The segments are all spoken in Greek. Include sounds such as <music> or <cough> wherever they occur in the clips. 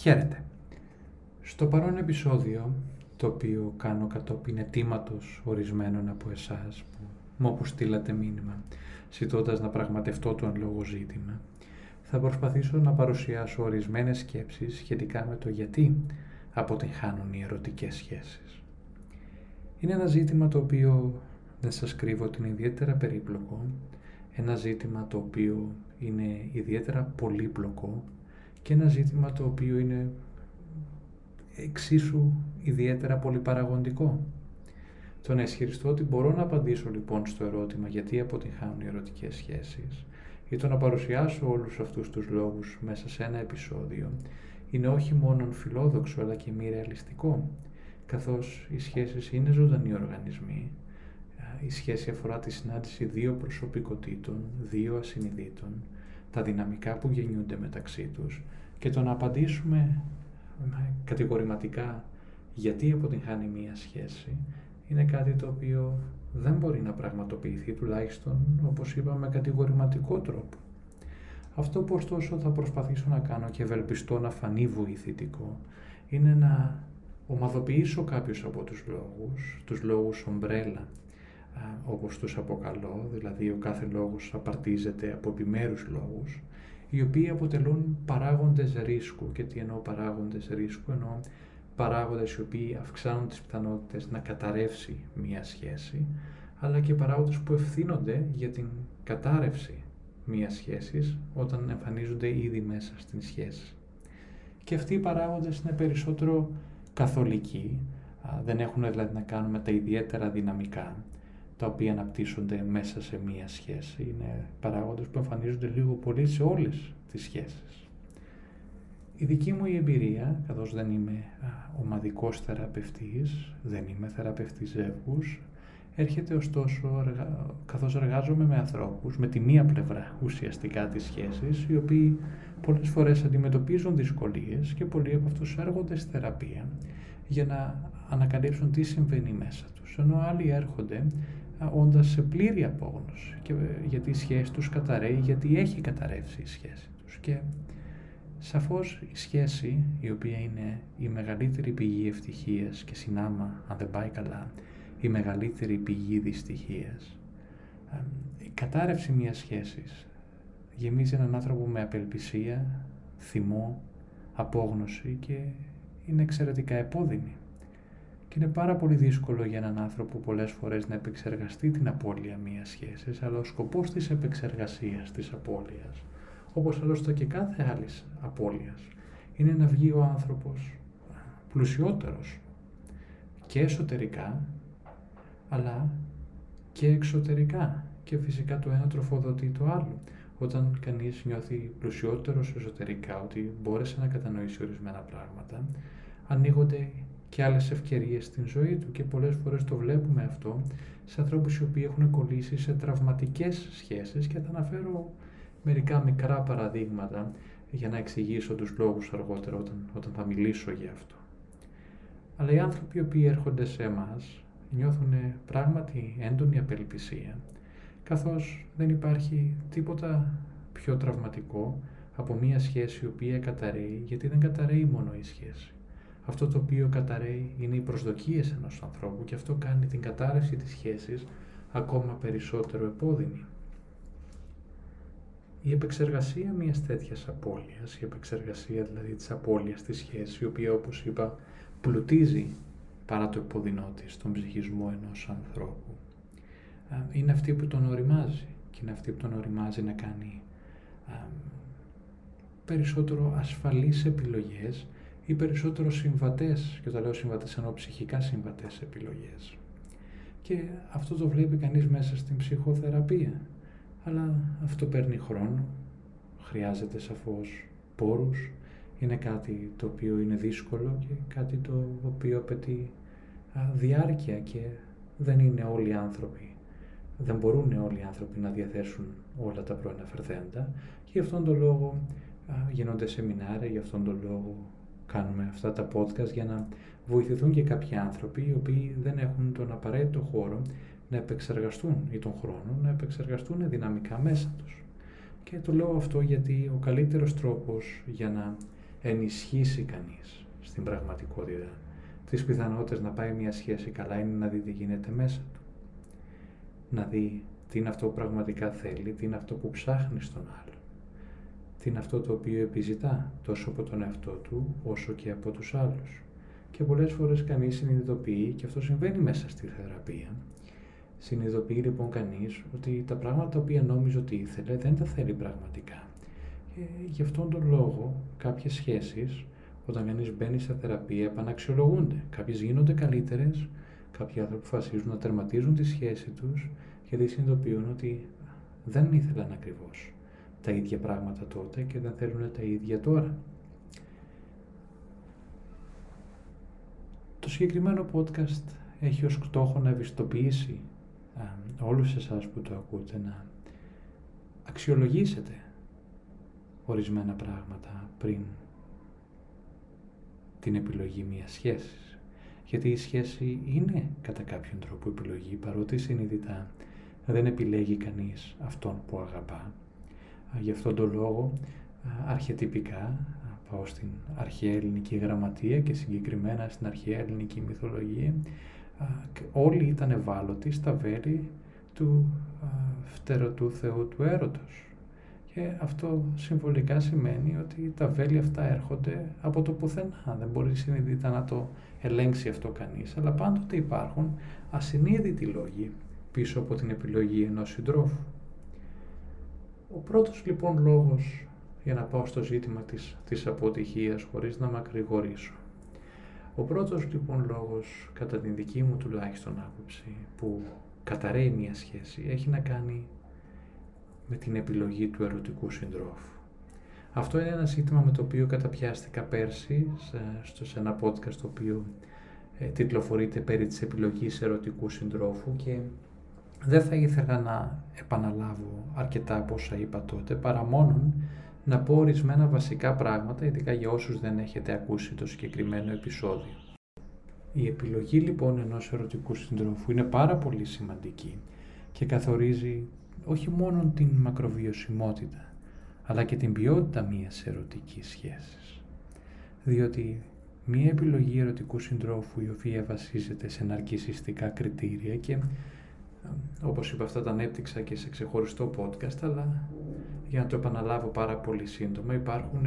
Χαίρετε. Στο παρόν επεισόδιο, το οποίο κάνω κατόπιν αιτήματος ορισμένων από εσάς που μου αποστήλατε μήνυμα, ζητώντας να πραγματευτώ το εν λόγω ζήτημα, θα προσπαθήσω να παρουσιάσω ορισμένες σκέψεις σχετικά με το γιατί αποτυγχάνουν οι ερωτικές σχέσεις. Είναι ένα ζήτημα το οποίο δεν σας κρύβω ότι είναι ιδιαίτερα περίπλοκο, ένα ζήτημα το οποίο είναι ιδιαίτερα πολύπλοκο και ένα ζήτημα το οποίο είναι εξίσου ιδιαίτερα πολυπαραγοντικό. Το να ισχυριστώ ότι μπορώ να απαντήσω λοιπόν στο ερώτημα γιατί αποτυγχάνουν οι ερωτικές σχέσεις ή το να παρουσιάσω όλους αυτούς τους λόγους μέσα σε ένα επεισόδιο είναι όχι μόνο φιλόδοξο αλλά και μη ρεαλιστικό καθώς οι σχέσεις είναι ζωντανοί οργανισμοί η σχέση αφορά τη συνάντηση δύο προσωπικότητων, δύο ασυνειδήτων, τα δυναμικά που γεννιούνται μεταξύ τους και το να απαντήσουμε κατηγορηματικά γιατί αποτυγχάνει μία σχέση είναι κάτι το οποίο δεν μπορεί να πραγματοποιηθεί τουλάχιστον όπως είπαμε με κατηγορηματικό τρόπο. Αυτό που ωστόσο θα προσπαθήσω να κάνω και ευελπιστώ να φανεί βοηθητικό είναι να ομαδοποιήσω κάποιους από τους λόγους, τους λόγους ομπρέλα όπως τους αποκαλώ, δηλαδή ο κάθε λόγος απαρτίζεται από επιμέρους λόγους, οι οποίοι αποτελούν παράγοντες ρίσκου. Και τι εννοώ παράγοντες ρίσκου, εννοώ παράγοντες οι οποίοι αυξάνουν τις πιθανότητες να καταρρεύσει μία σχέση, αλλά και παράγοντες που ευθύνονται για την κατάρρευση μίας σχέσης όταν εμφανίζονται ήδη μέσα στην σχέση. Και αυτοί οι παράγοντες είναι περισσότερο καθολικοί, δεν έχουν δηλαδή να κάνουν με τα ιδιαίτερα δυναμικά, τα οποία αναπτύσσονται μέσα σε μία σχέση. Είναι παράγοντες που εμφανίζονται λίγο πολύ σε όλες τις σχέσεις. Η δική μου η εμπειρία, καθώς δεν είμαι ομαδικός θεραπευτής, δεν είμαι θεραπευτής ζεύγους, έρχεται ωστόσο, καθώς εργάζομαι με ανθρώπους, με τη μία πλευρά ουσιαστικά της σχέσης, οι οποίοι πολλές φορές αντιμετωπίζουν δυσκολίες και πολλοί από αυτούς έρχονται στη θεραπεία για να ανακαλύψουν τι συμβαίνει μέσα τους. Ενώ άλλοι έρχονται όντας σε πλήρη απόγνωση και ε, γιατί η σχέση τους καταραίει, γιατί έχει καταρρεύσει η σχέση τους και σαφώς η σχέση η οποία είναι η μεγαλύτερη πηγή ευτυχίας και συνάμα αν δεν πάει καλά η μεγαλύτερη πηγή δυστυχίας η κατάρρευση μιας σχέσης γεμίζει έναν άνθρωπο με απελπισία, θυμό, απόγνωση και είναι εξαιρετικά επώδυνη. Και είναι πάρα πολύ δύσκολο για έναν άνθρωπο πολλές φορές να επεξεργαστεί την απώλεια μιας σχέσης, αλλά ο σκοπός της επεξεργασίας της απώλειας, όπως άλλωστε και κάθε άλλης απώλειας, είναι να βγει ο άνθρωπος πλουσιότερος και εσωτερικά, αλλά και εξωτερικά. Και φυσικά το ένα τροφοδοτεί το άλλο. Όταν κανείς νιώθει πλουσιότερος εσωτερικά, ότι μπόρεσε να κατανοήσει ορισμένα πράγματα, ανοίγονται και άλλες ευκαιρίες στην ζωή του και πολλές φορές το βλέπουμε αυτό σε ανθρώπους οι οποίοι έχουν κολλήσει σε τραυματικές σχέσεις και θα αναφέρω μερικά μικρά παραδείγματα για να εξηγήσω τους λόγους αργότερα όταν, όταν θα μιλήσω για αυτό. Αλλά οι άνθρωποι οι οποίοι έρχονται σε εμάς νιώθουν πράγματι έντονη απελπισία καθώς δεν υπάρχει τίποτα πιο τραυματικό από μια σχέση η οποία καταραίει γιατί δεν καταραίει μόνο η σχέση αυτό το οποίο καταραίει είναι οι προσδοκίες ενός ανθρώπου και αυτό κάνει την κατάρρευση της σχέσης ακόμα περισσότερο επώδυνη. Η επεξεργασία μιας τέτοιας απώλειας, η επεξεργασία δηλαδή της απώλειας της σχέσης, η οποία όπως είπα πλουτίζει παρά το επώδυνό της τον ψυχισμό ενός ανθρώπου, είναι αυτή που τον οριμάζει και είναι αυτή που τον οριμάζει να κάνει περισσότερο ασφαλείς επιλογές ή περισσότερο συμβατές, και όταν λέω συμβατές εννοώ ψυχικά συμβατές επιλογές. Και αυτό το βλέπει κανείς μέσα στην ψυχοθεραπεία. Αλλά αυτό παίρνει χρόνο, χρειάζεται σαφώς πόρους, είναι κάτι το οποίο είναι δύσκολο και κάτι το οποίο απαιτεί διάρκεια και δεν είναι όλοι οι άνθρωποι, δεν μπορούν όλοι οι άνθρωποι να διαθέσουν όλα τα προαναφερθέντα και γι' αυτόν τον λόγο γίνονται σεμινάρια, γι' αυτόν τον λόγο κάνουμε αυτά τα podcast για να βοηθηθούν και κάποιοι άνθρωποι οι οποίοι δεν έχουν τον απαραίτητο χώρο να επεξεργαστούν ή τον χρόνο να επεξεργαστούν δυναμικά μέσα τους. Και το λέω αυτό γιατί ο καλύτερος τρόπος για να ενισχύσει κανείς στην πραγματικότητα τις πιθανότητες να πάει μια σχέση καλά είναι να δει τι γίνεται μέσα του. Να δει τι είναι αυτό που πραγματικά θέλει, τι είναι αυτό που ψάχνει στον άλλο. Τι είναι αυτό το οποίο επιζητά τόσο από τον εαυτό του όσο και από τους άλλους. Και πολλές φορές κανείς συνειδητοποιεί, και αυτό συμβαίνει μέσα στη θεραπεία, συνειδητοποιεί λοιπόν κανείς ότι τα πράγματα τα οποία νόμιζε ότι ήθελε δεν τα θέλει πραγματικά. Και γι' αυτόν τον λόγο κάποιες σχέσεις όταν κανείς μπαίνει σε θεραπεία επαναξιολογούνται. Κάποιες γίνονται καλύτερες, κάποιοι άνθρωποι αποφασίζουν να τερματίζουν τη σχέση τους γιατί συνειδητοποιούν ότι δεν ήθελαν ακριβώς τα ίδια πράγματα τότε και δεν θέλουν τα ίδια τώρα. Το συγκεκριμένο podcast έχει ως στόχο να ευαισθητοποιήσει όλους εσάς που το ακούτε να αξιολογήσετε ορισμένα πράγματα πριν την επιλογή μιας σχέσης. Γιατί η σχέση είναι κατά κάποιον τρόπο επιλογή, παρότι συνειδητά δεν επιλέγει κανείς αυτόν που αγαπά. Γι' αυτόν τον λόγο αρχιετυπικά πάω στην αρχαία ελληνική γραμματεία και συγκεκριμένα στην αρχαία ελληνική μυθολογία όλοι ήταν ευάλωτοι στα βέλη του φτερωτού θεού του έρωτος. Και αυτό συμβολικά σημαίνει ότι τα βέλη αυτά έρχονται από το πουθενά. Δεν μπορεί συνειδητά να το ελέγξει αυτό κανείς, αλλά πάντοτε υπάρχουν ασυνείδητοι λόγοι πίσω από την επιλογή ενός συντρόφου. Ο πρώτος λοιπόν λόγος για να πάω στο ζήτημα της, της αποτυχίας χωρίς να μακρηγορήσω. Ο πρώτος λοιπόν λόγος κατά την δική μου τουλάχιστον άποψη που καταραίει μια σχέση έχει να κάνει με την επιλογή του ερωτικού συντρόφου. Αυτό είναι ένα ζήτημα με το οποίο καταπιάστηκα πέρσι σε, σε ένα podcast το οποίο ε, τιτλοφορείται περί της επιλογής ερωτικού συντρόφου και δεν θα ήθελα να επαναλάβω αρκετά από όσα είπα τότε, παρά μόνο να πω ορισμένα βασικά πράγματα, ειδικά για όσους δεν έχετε ακούσει το συγκεκριμένο επεισόδιο. Η επιλογή λοιπόν ενός ερωτικού συντρόφου είναι πάρα πολύ σημαντική και καθορίζει όχι μόνο την μακροβιωσιμότητα, αλλά και την ποιότητα μιας ερωτικής σχέσης. Διότι μια επιλογή ερωτικού συντρόφου η οποία βασίζεται σε ναρκισιστικά κριτήρια και όπως είπα αυτά τα ανέπτυξα και σε ξεχωριστό podcast, αλλά για να το επαναλάβω πάρα πολύ σύντομα υπάρχουν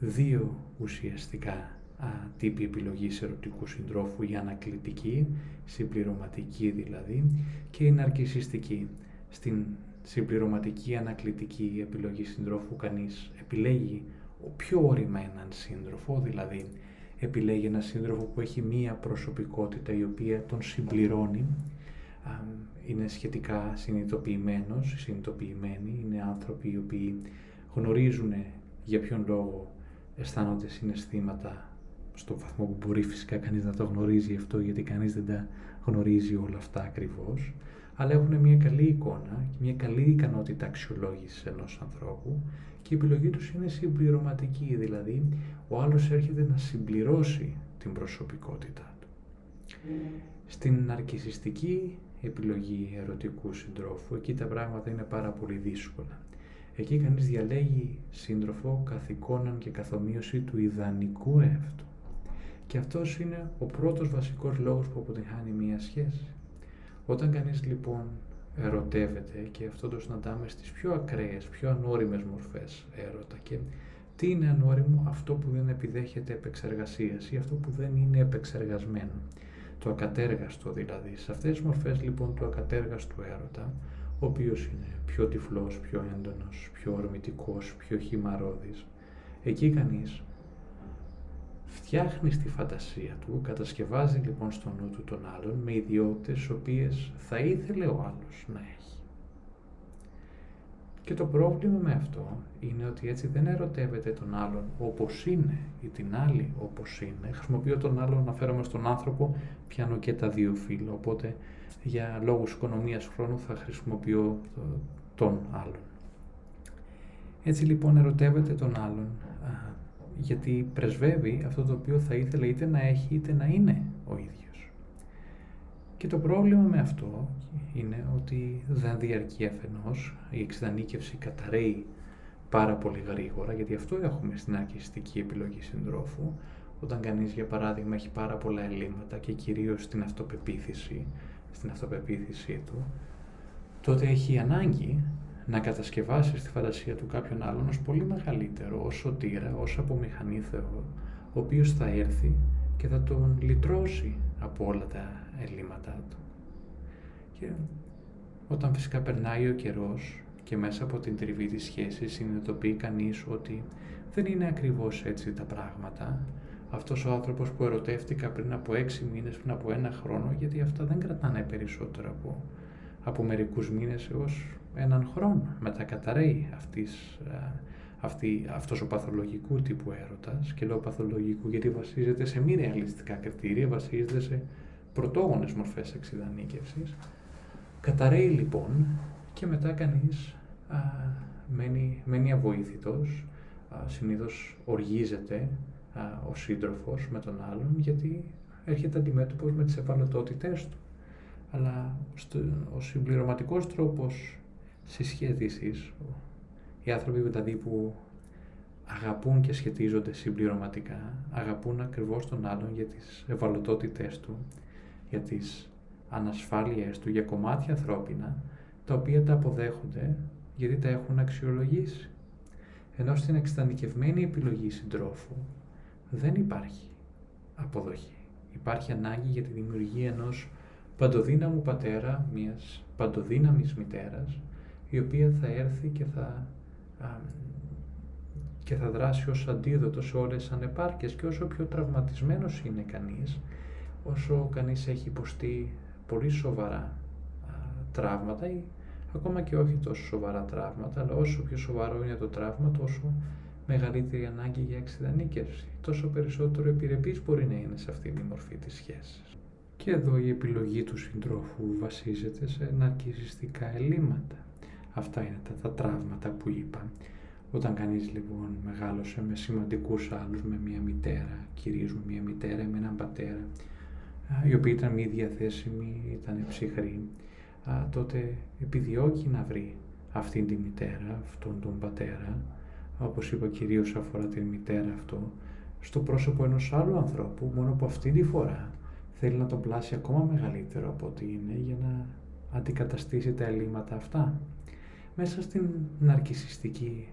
δύο ουσιαστικά α, τύποι επιλογής ερωτικού συντρόφου, η ανακλητική, συμπληρωματική δηλαδή, και η ναρκισιστική. Στην συμπληρωματική ανακλητική επιλογή συντρόφου κανείς επιλέγει ο πιο οριμέναν σύντροφο, δηλαδή επιλέγει ένα σύντροφο που έχει μία προσωπικότητα η οποία τον συμπληρώνει, είναι σχετικά συνειδητοποιημένος, συνειδητοποιημένοι, είναι άνθρωποι οι οποίοι γνωρίζουν για ποιον λόγο αισθάνονται συναισθήματα στο βαθμό που μπορεί φυσικά κανείς να το γνωρίζει αυτό γιατί κανείς δεν τα γνωρίζει όλα αυτά ακριβώς. Αλλά έχουν μια καλή εικόνα και μια καλή ικανότητα αξιολόγησης ενός ανθρώπου και η επιλογή τους είναι συμπληρωματική, δηλαδή ο άλλος έρχεται να συμπληρώσει την προσωπικότητά του. Στην ναρκισιστική επιλογή ερωτικού συντρόφου, εκεί τα πράγματα είναι πάρα πολύ δύσκολα. Εκεί κανείς διαλέγει σύντροφο καθ' εικόναν και καθομοίωση του ιδανικού εαυτού. Και αυτός είναι ο πρώτος βασικός λόγος που αποτυχάνει μία σχέση. Όταν κανείς λοιπόν ερωτεύεται και αυτό το συναντάμε στις πιο ακραίες, πιο ανώριμες μορφές έρωτα και τι είναι ανώριμο; Αυτό που δεν επιδέχεται επεξεργασίας ή αυτό που δεν είναι επεξεργασμένο. Το ακατέργαστο δηλαδή. Σε αυτές τις μορφές λοιπόν του ακατέργαστου έρωτα, ο οποίος είναι πιο τυφλός, πιο έντονος, πιο ορμητικός, πιο χυμαρόδης, εκεί κανείς φτιάχνει στη φαντασία του, κατασκευάζει λοιπόν στο νου του τον άλλον με ιδιότητες οποίες θα ήθελε ο άλλος να έχει. Και το πρόβλημα με αυτό είναι ότι έτσι δεν ερωτεύεται τον άλλον όπως είναι ή την άλλη όπως είναι. Χρησιμοποιώ τον άλλον, αναφέρομαι στον άνθρωπο, πιάνω και τα δύο φύλλα, οπότε για λόγους οικονομίας χρόνου θα χρησιμοποιώ τον άλλον. Έτσι λοιπόν ερωτεύεται τον άλλον γιατί πρεσβεύει αυτό το οποίο θα ήθελε είτε να έχει είτε να είναι ο ίδιος. Και το πρόβλημα με αυτό είναι ότι δεν διαρκεί αφενός, η εξειδανίκευση καταραίει πάρα πολύ γρήγορα, γιατί αυτό έχουμε στην αρκιστική επιλογή συντρόφου, όταν κανείς για παράδειγμα έχει πάρα πολλά ελλείμματα και κυρίως στην αυτοπεποίθηση, στην αυτοπεποίθησή του, τότε έχει ανάγκη να κατασκευάσει στη φαντασία του κάποιον άλλον ως πολύ μεγαλύτερο, ως σωτήρα, ως απομηχανή Θεό, ο οποίος θα έρθει και θα τον λυτρώσει από όλα τα ελλείμματά του. Και όταν φυσικά περνάει ο καιρός και μέσα από την τριβή της σχέσης συνειδητοποιεί κανείς ότι δεν είναι ακριβώς έτσι τα πράγματα, αυτός ο άνθρωπος που ερωτεύτηκα πριν από έξι μήνες, πριν από ένα χρόνο, γιατί αυτά δεν κρατάνε περισσότερο από, από μερικούς μήνες έως έναν χρόνο. Μετά καταραίει αυτής, αυτή, αυτός ο παθολογικού τύπου έρωτας και λέω παθολογικού γιατί βασίζεται σε μη ρεαλιστικά κριτήρια, βασίζεται σε πρωτόγονες μορφές εξειδανίκευσης. Καταραίει λοιπόν και μετά κανείς α, μένει, μένει αβοήθητος, α, συνήθως οργίζεται ο σύντροφος με τον άλλον γιατί έρχεται αντιμέτωπος με τις ευαλωτότητές του. Αλλά ο συμπληρωματικός τρόπος συσχέτισης, οι άνθρωποι δηλαδή που αγαπούν και σχετίζονται συμπληρωματικά, αγαπούν ακριβώς τον άλλον για τις ευαλωτότητές του, για τις ανασφάλειές του, για κομμάτια ανθρώπινα, τα οποία τα αποδέχονται γιατί τα έχουν αξιολογήσει. Ενώ στην εξτανικευμένη επιλογή συντρόφου, δεν υπάρχει αποδοχή. Υπάρχει ανάγκη για τη δημιουργία ενός παντοδύναμου πατέρα, μιας παντοδύναμης μητέρας, η οποία θα έρθει και θα, και θα δράσει ως αντίδοτος σε όλες τις ανεπάρκειες και όσο πιο τραυματισμένος είναι κανείς, όσο κανείς έχει υποστεί πολύ σοβαρά τραύματα ή ακόμα και όχι τόσο σοβαρά τραύματα, αλλά όσο πιο σοβαρό είναι το τραύμα, τόσο μεγαλύτερη ανάγκη για εξειδανίκευση, τόσο περισσότερο επιρρεπής μπορεί να είναι σε αυτή τη μορφή της σχέσης. Και εδώ η επιλογή του συντρόφου βασίζεται σε ναρκισιστικά ελλείμματα. Αυτά είναι τα, τα τραύματα που είπα. Όταν κανείς λοιπόν μεγάλωσε με σημαντικούς άλλους, με μια μητέρα, κυρίως με μια μητέρα, με έναν πατέρα, οι οποίοι ήταν μη διαθέσιμοι, ήταν ψυχροί, τότε επιδιώκει να βρει αυτήν τη μητέρα, αυτόν τον πατέρα, όπως είπα κυρίως αφορά την μητέρα αυτό, στο πρόσωπο ενός άλλου ανθρώπου, μόνο που αυτή τη φορά θέλει να τον πλάσει ακόμα μεγαλύτερο από ό,τι είναι για να αντικαταστήσει τα ελλείμματα αυτά. Μέσα στην ναρκισιστική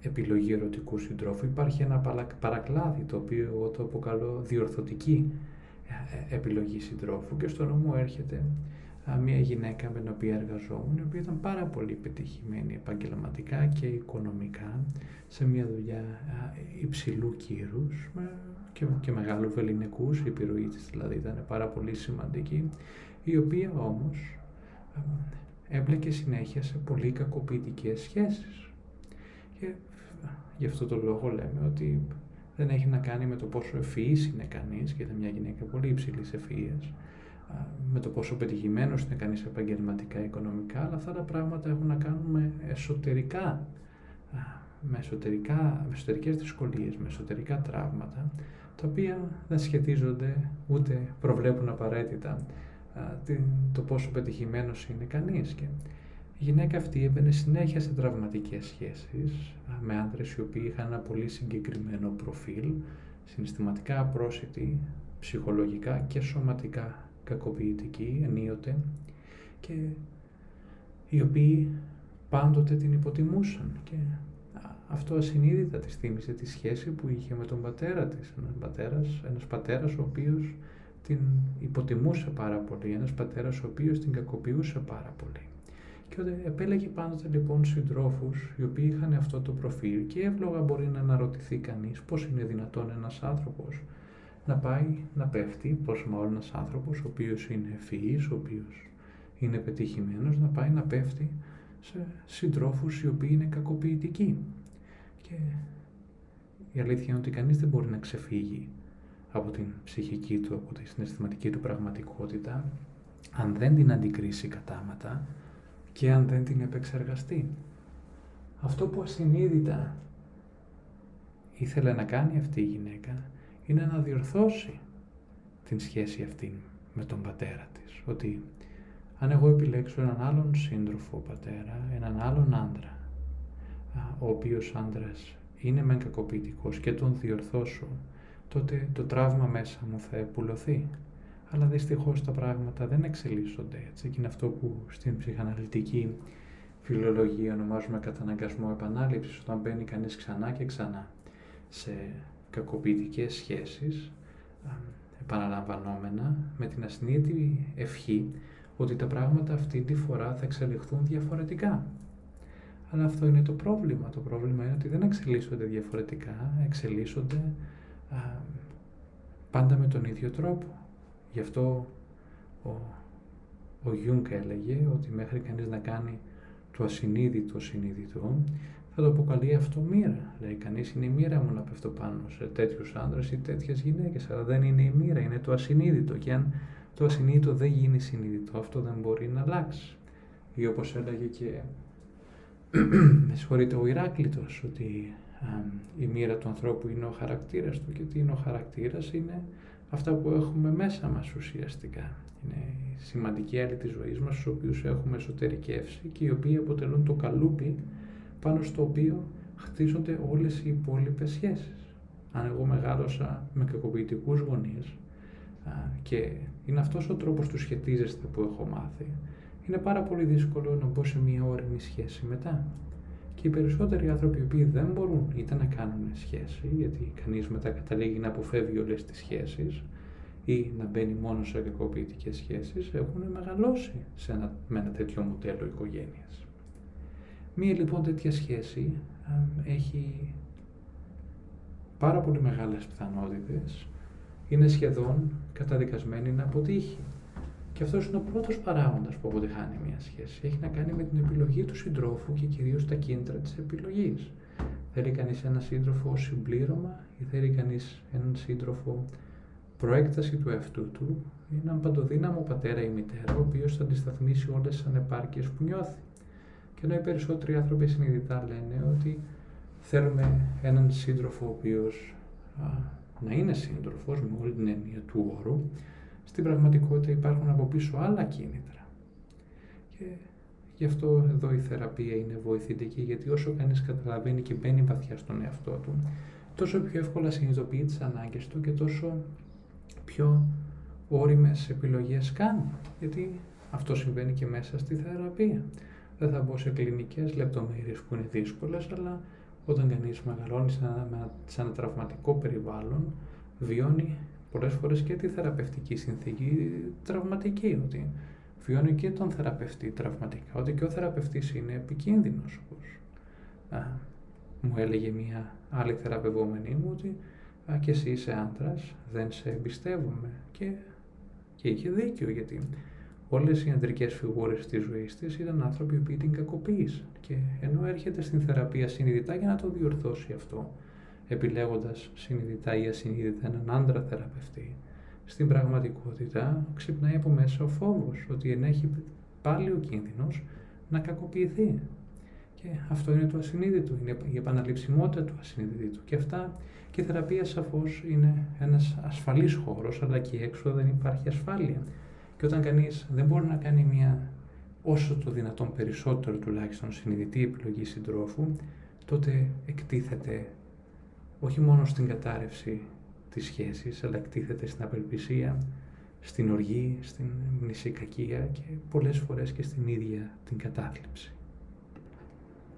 επιλογή ερωτικού συντρόφου υπάρχει ένα παρακλάδι το οποίο εγώ το αποκαλώ διορθωτική ε, επιλογή συντρόφου και στο νου μου έρχεται μια γυναίκα με την οποία εργαζόμουν, η οποία ήταν πάρα πολύ πετυχημένη επαγγελματικά και οικονομικά, σε μια δουλειά υψηλού κύρους και, και μεγάλου βεληνικούς, η επιρροή της δηλαδή ήταν πάρα πολύ σημαντική, η οποία όμως έμπλεκε συνέχεια σε πολύ κακοποιητικές σχέσεις. Και γι' αυτό το λόγο λέμε ότι δεν έχει να κάνει με το πόσο ευφυής είναι κανείς, και ήταν μια γυναίκα πολύ υψηλής ευφυΐας, με το πόσο πετυχημένος είναι κανείς επαγγελματικά, οικονομικά, αλλά αυτά τα πράγματα έχουν να κάνουν με εσωτερικά, με, εσωτερικά, με εσωτερικές δυσκολίες, με εσωτερικά τραύματα, τα οποία δεν σχετίζονται ούτε προβλέπουν απαραίτητα το πόσο πετυχημένος είναι κανείς. Και η γυναίκα αυτή έμπαινε συνέχεια σε τραυματικές σχέσεις με άντρες οι οποίοι είχαν ένα πολύ συγκεκριμένο προφίλ, συναισθηματικά απρόσιτοι, ψυχολογικά και σωματικά κακοποιητικοί ενίοτε και οι οποίοι πάντοτε την υποτιμούσαν και αυτό ασυνείδητα της θύμισε τη σχέση που είχε με τον πατέρα της. Ένας πατέρας, ένας πατέρας ο οποίος την υποτιμούσε πάρα πολύ, ένας πατέρας ο οποίος την κακοποιούσε πάρα πολύ. Και επέλεγε πάντοτε λοιπόν συντρόφους οι οποίοι είχαν αυτό το προφίλ και εύλογα μπορεί να αναρωτηθεί κανείς πώς είναι δυνατόν ένας άνθρωπος να πάει να πέφτει, πως μάλλον ένας άνθρωπος ο οποίος είναι ευφυής, ο οποίος είναι πετυχημένος, να πάει να πέφτει σε συντρόφους οι οποίοι είναι κακοποιητικοί. Και η αλήθεια είναι ότι κανείς δεν μπορεί να ξεφύγει από την ψυχική του, από τη συναισθηματική του πραγματικότητα, αν δεν την αντικρίσει κατάματα και αν δεν την επεξεργαστεί. Αυτό που ασυνείδητα ήθελε να κάνει αυτή η γυναίκα είναι να διορθώσει την σχέση αυτή με τον πατέρα της. Ότι αν εγώ επιλέξω έναν άλλον σύντροφο πατέρα, έναν άλλον άντρα, ο οποίος άντρας είναι μεν κακοποιητικός και τον διορθώσω, τότε το τραύμα μέσα μου θα επουλωθεί. Αλλά δυστυχώς τα πράγματα δεν εξελίσσονται έτσι και είναι αυτό που στην ψυχαναλυτική φιλολογία ονομάζουμε καταναγκασμό επανάληψης όταν μπαίνει κανείς ξανά και ξανά σε κακοποιητικές σχέσεις επαναλαμβανόμενα με την ασυνείδητη ευχή ότι τα πράγματα αυτή τη φορά θα εξελιχθούν διαφορετικά. Αλλά αυτό είναι το πρόβλημα. Το πρόβλημα είναι ότι δεν εξελίσσονται διαφορετικά, εξελίσσονται α, πάντα με τον ίδιο τρόπο. Γι' αυτό ο, ο έλεγε ότι μέχρι κανείς να κάνει το ασυνείδητο συνείδητο, θα το αποκαλεί αυτό μοίρα. Λέει κανείς είναι η μοίρα μου να πέφτω πάνω σε τέτοιους άνδρες ή τέτοιες γυναίκες, αλλά δεν είναι η μοίρα, είναι το ασυνείδητο. Και αν το ασυνείδητο δεν γίνει συνείδητο, αυτό δεν μπορεί να αλλάξει. Ή όπως έλεγε και <clears throat> με συγχωρείτε ο Ηράκλητος, ότι η μοίρα του ανθρώπου είναι ο χαρακτήρας του και τι είναι ο χαρακτήρας είναι αυτά που έχουμε μέσα μας ουσιαστικά. Είναι η σημαντική άλλη της ζωής μας, στους οποίους έχουμε εσωτερικεύσει και οι οποίοι αποτελούν το καλούπι πάνω στο οποίο χτίζονται όλες οι υπόλοιπες σχέσεις. Αν εγώ μεγάλωσα με κακοποιητικούς γονείς και είναι αυτός ο τρόπος του σχετίζεστε που έχω μάθει, είναι πάρα πολύ δύσκολο να μπω σε μια όρημη σχέση μετά. Και οι περισσότεροι άνθρωποι οι οποίοι δεν μπορούν είτε να κάνουν σχέση, γιατί κανείς μετά καταλήγει να αποφεύγει όλες τις σχέσεις ή να μπαίνει μόνο σε κακοποιητικές σχέσεις, έχουν μεγαλώσει σε ένα, με ένα τέτοιο μοντέλο οικογένειας. Μία λοιπόν τέτοια σχέση έχει πάρα πολύ μεγάλες πιθανότητες, είναι σχεδόν καταδικασμένη να αποτύχει. Και αυτός είναι ο πρώτος παράγοντας που αποτυχάνει μια σχέση. Έχει να κάνει με την επιλογή του συντρόφου και κυρίως τα κίνητρα της επιλογής. Θέλει κανείς έναν σύντροφο ως συμπλήρωμα ή θέλει κανείς έναν σύντροφο προέκταση του εαυτού του ή έναν παντοδύναμο πατέρα ή μητέρα, ο οποίος θα αντισταθμίσει όλες τις ανεπάρκειες που νιώθει. Και ενώ οι περισσότεροι άνθρωποι συνειδητά λένε ότι θέλουμε έναν σύντροφο ο οποίος να είναι σύντροφος με όλη την έννοια του όρου, στην πραγματικότητα υπάρχουν από πίσω άλλα κίνητρα. Και γι' αυτό εδώ η θεραπεία είναι βοηθητική, γιατί όσο κανείς καταλαβαίνει και μπαίνει βαθιά στον εαυτό του, τόσο πιο εύκολα συνειδητοποιεί τις ανάγκες του και τόσο πιο όριμες επιλογές κάνει. Γιατί αυτό συμβαίνει και μέσα στη θεραπεία. Δεν θα μπω σε κλινικές λεπτομέρειες που είναι δύσκολες, αλλά όταν κανείς μεγαλώνει σε ένα τραυματικό περιβάλλον, βιώνει πολλές φορές και τη θεραπευτική συνθήκη τραυματική, ότι βιώνει και τον θεραπευτή τραυματικά, ότι και ο θεραπευτής είναι επικίνδυνος. Όπως, α, μου έλεγε μια άλλη θεραπευόμενη μου ότι α, και εσύ είσαι άντρας, δεν σε εμπιστεύομαι και, και είχε δίκιο γιατί όλες οι ανδρικές φιγούρες της ζωής της ήταν άνθρωποι που την κακοποίησαν και ενώ έρχεται στην θεραπεία συνειδητά για να το διορθώσει αυτό επιλέγοντας συνειδητά ή ασυνείδητα έναν άντρα θεραπευτή, στην πραγματικότητα ξυπνάει από μέσα ο φόβος ότι ενέχει πάλι ο κίνδυνος να κακοποιηθεί. Και αυτό είναι το ασυνείδητο, είναι η επαναληψιμότητα του ασυνείδητου. Και αυτά και η θεραπεία σαφώς είναι ένας ασφαλής χώρος, αλλά και έξω δεν υπάρχει ασφάλεια. Και όταν κανείς δεν μπορεί να κάνει μια όσο το δυνατόν περισσότερο τουλάχιστον συνειδητή επιλογή συντρόφου, τότε εκτίθεται όχι μόνο στην κατάρρευση της σχέσης, αλλά εκτίθεται στην απελπισία, στην οργή, στην μνησικακία και πολλές φορές και στην ίδια την κατάθλιψη.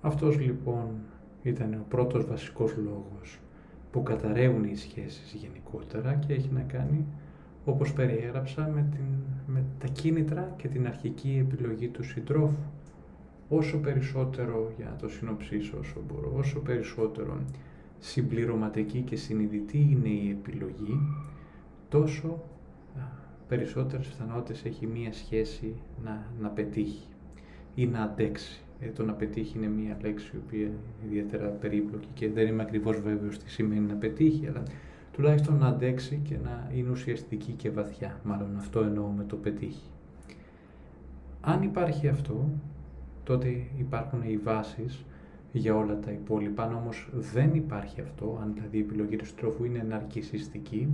Αυτός λοιπόν ήταν ο πρώτος βασικός λόγος που καταραίουν οι σχέσεις γενικότερα και έχει να κάνει, όπως περιέγραψα, με, την, με τα κίνητρα και την αρχική επιλογή του συντρόφου. Όσο περισσότερο, για να το συνοψίσω όσο μπορώ, όσο περισσότερο συμπληρωματική και συνειδητή είναι η επιλογή, τόσο περισσότερες πιθανότητες έχει μία σχέση να, να πετύχει ή να αντέξει. Ε, το να πετύχει είναι μία λέξη η οποία είναι ιδιαίτερα περίπλοκη και δεν είμαι ακριβώς βέβαιος τι σημαίνει να πετύχει, αλλά τουλάχιστον να αντέξει και να είναι ουσιαστική και βαθιά. Μάλλον αυτό εννοώ με το πετύχει. Αν υπάρχει αυτό, τότε υπάρχουν οι βάσεις για όλα τα υπόλοιπα. Αν όμως δεν υπάρχει αυτό, αν δηλαδή η επιλογή του στρόφου είναι ναρκισιστική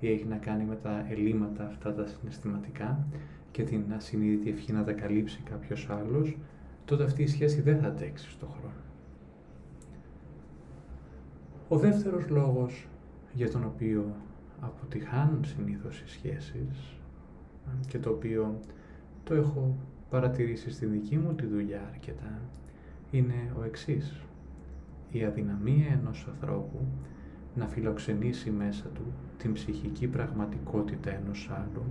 ή έχει να κάνει με τα ελλείμματα αυτά τα συναισθηματικά και την ασυνείδητη ευχή να τα καλύψει κάποιος άλλος, τότε αυτή η σχέση δεν θα αντέξει στον χρόνο. Ο δεύτερος λόγος για τον οποίο αποτυχάνουν συνήθως οι σχέσεις και το οποίο το έχω παρατηρήσει στη δική μου τη δουλειά αρκετά είναι ο εξής. Η αδυναμία ενός ανθρώπου να φιλοξενήσει μέσα του την ψυχική πραγματικότητα ενός άλλου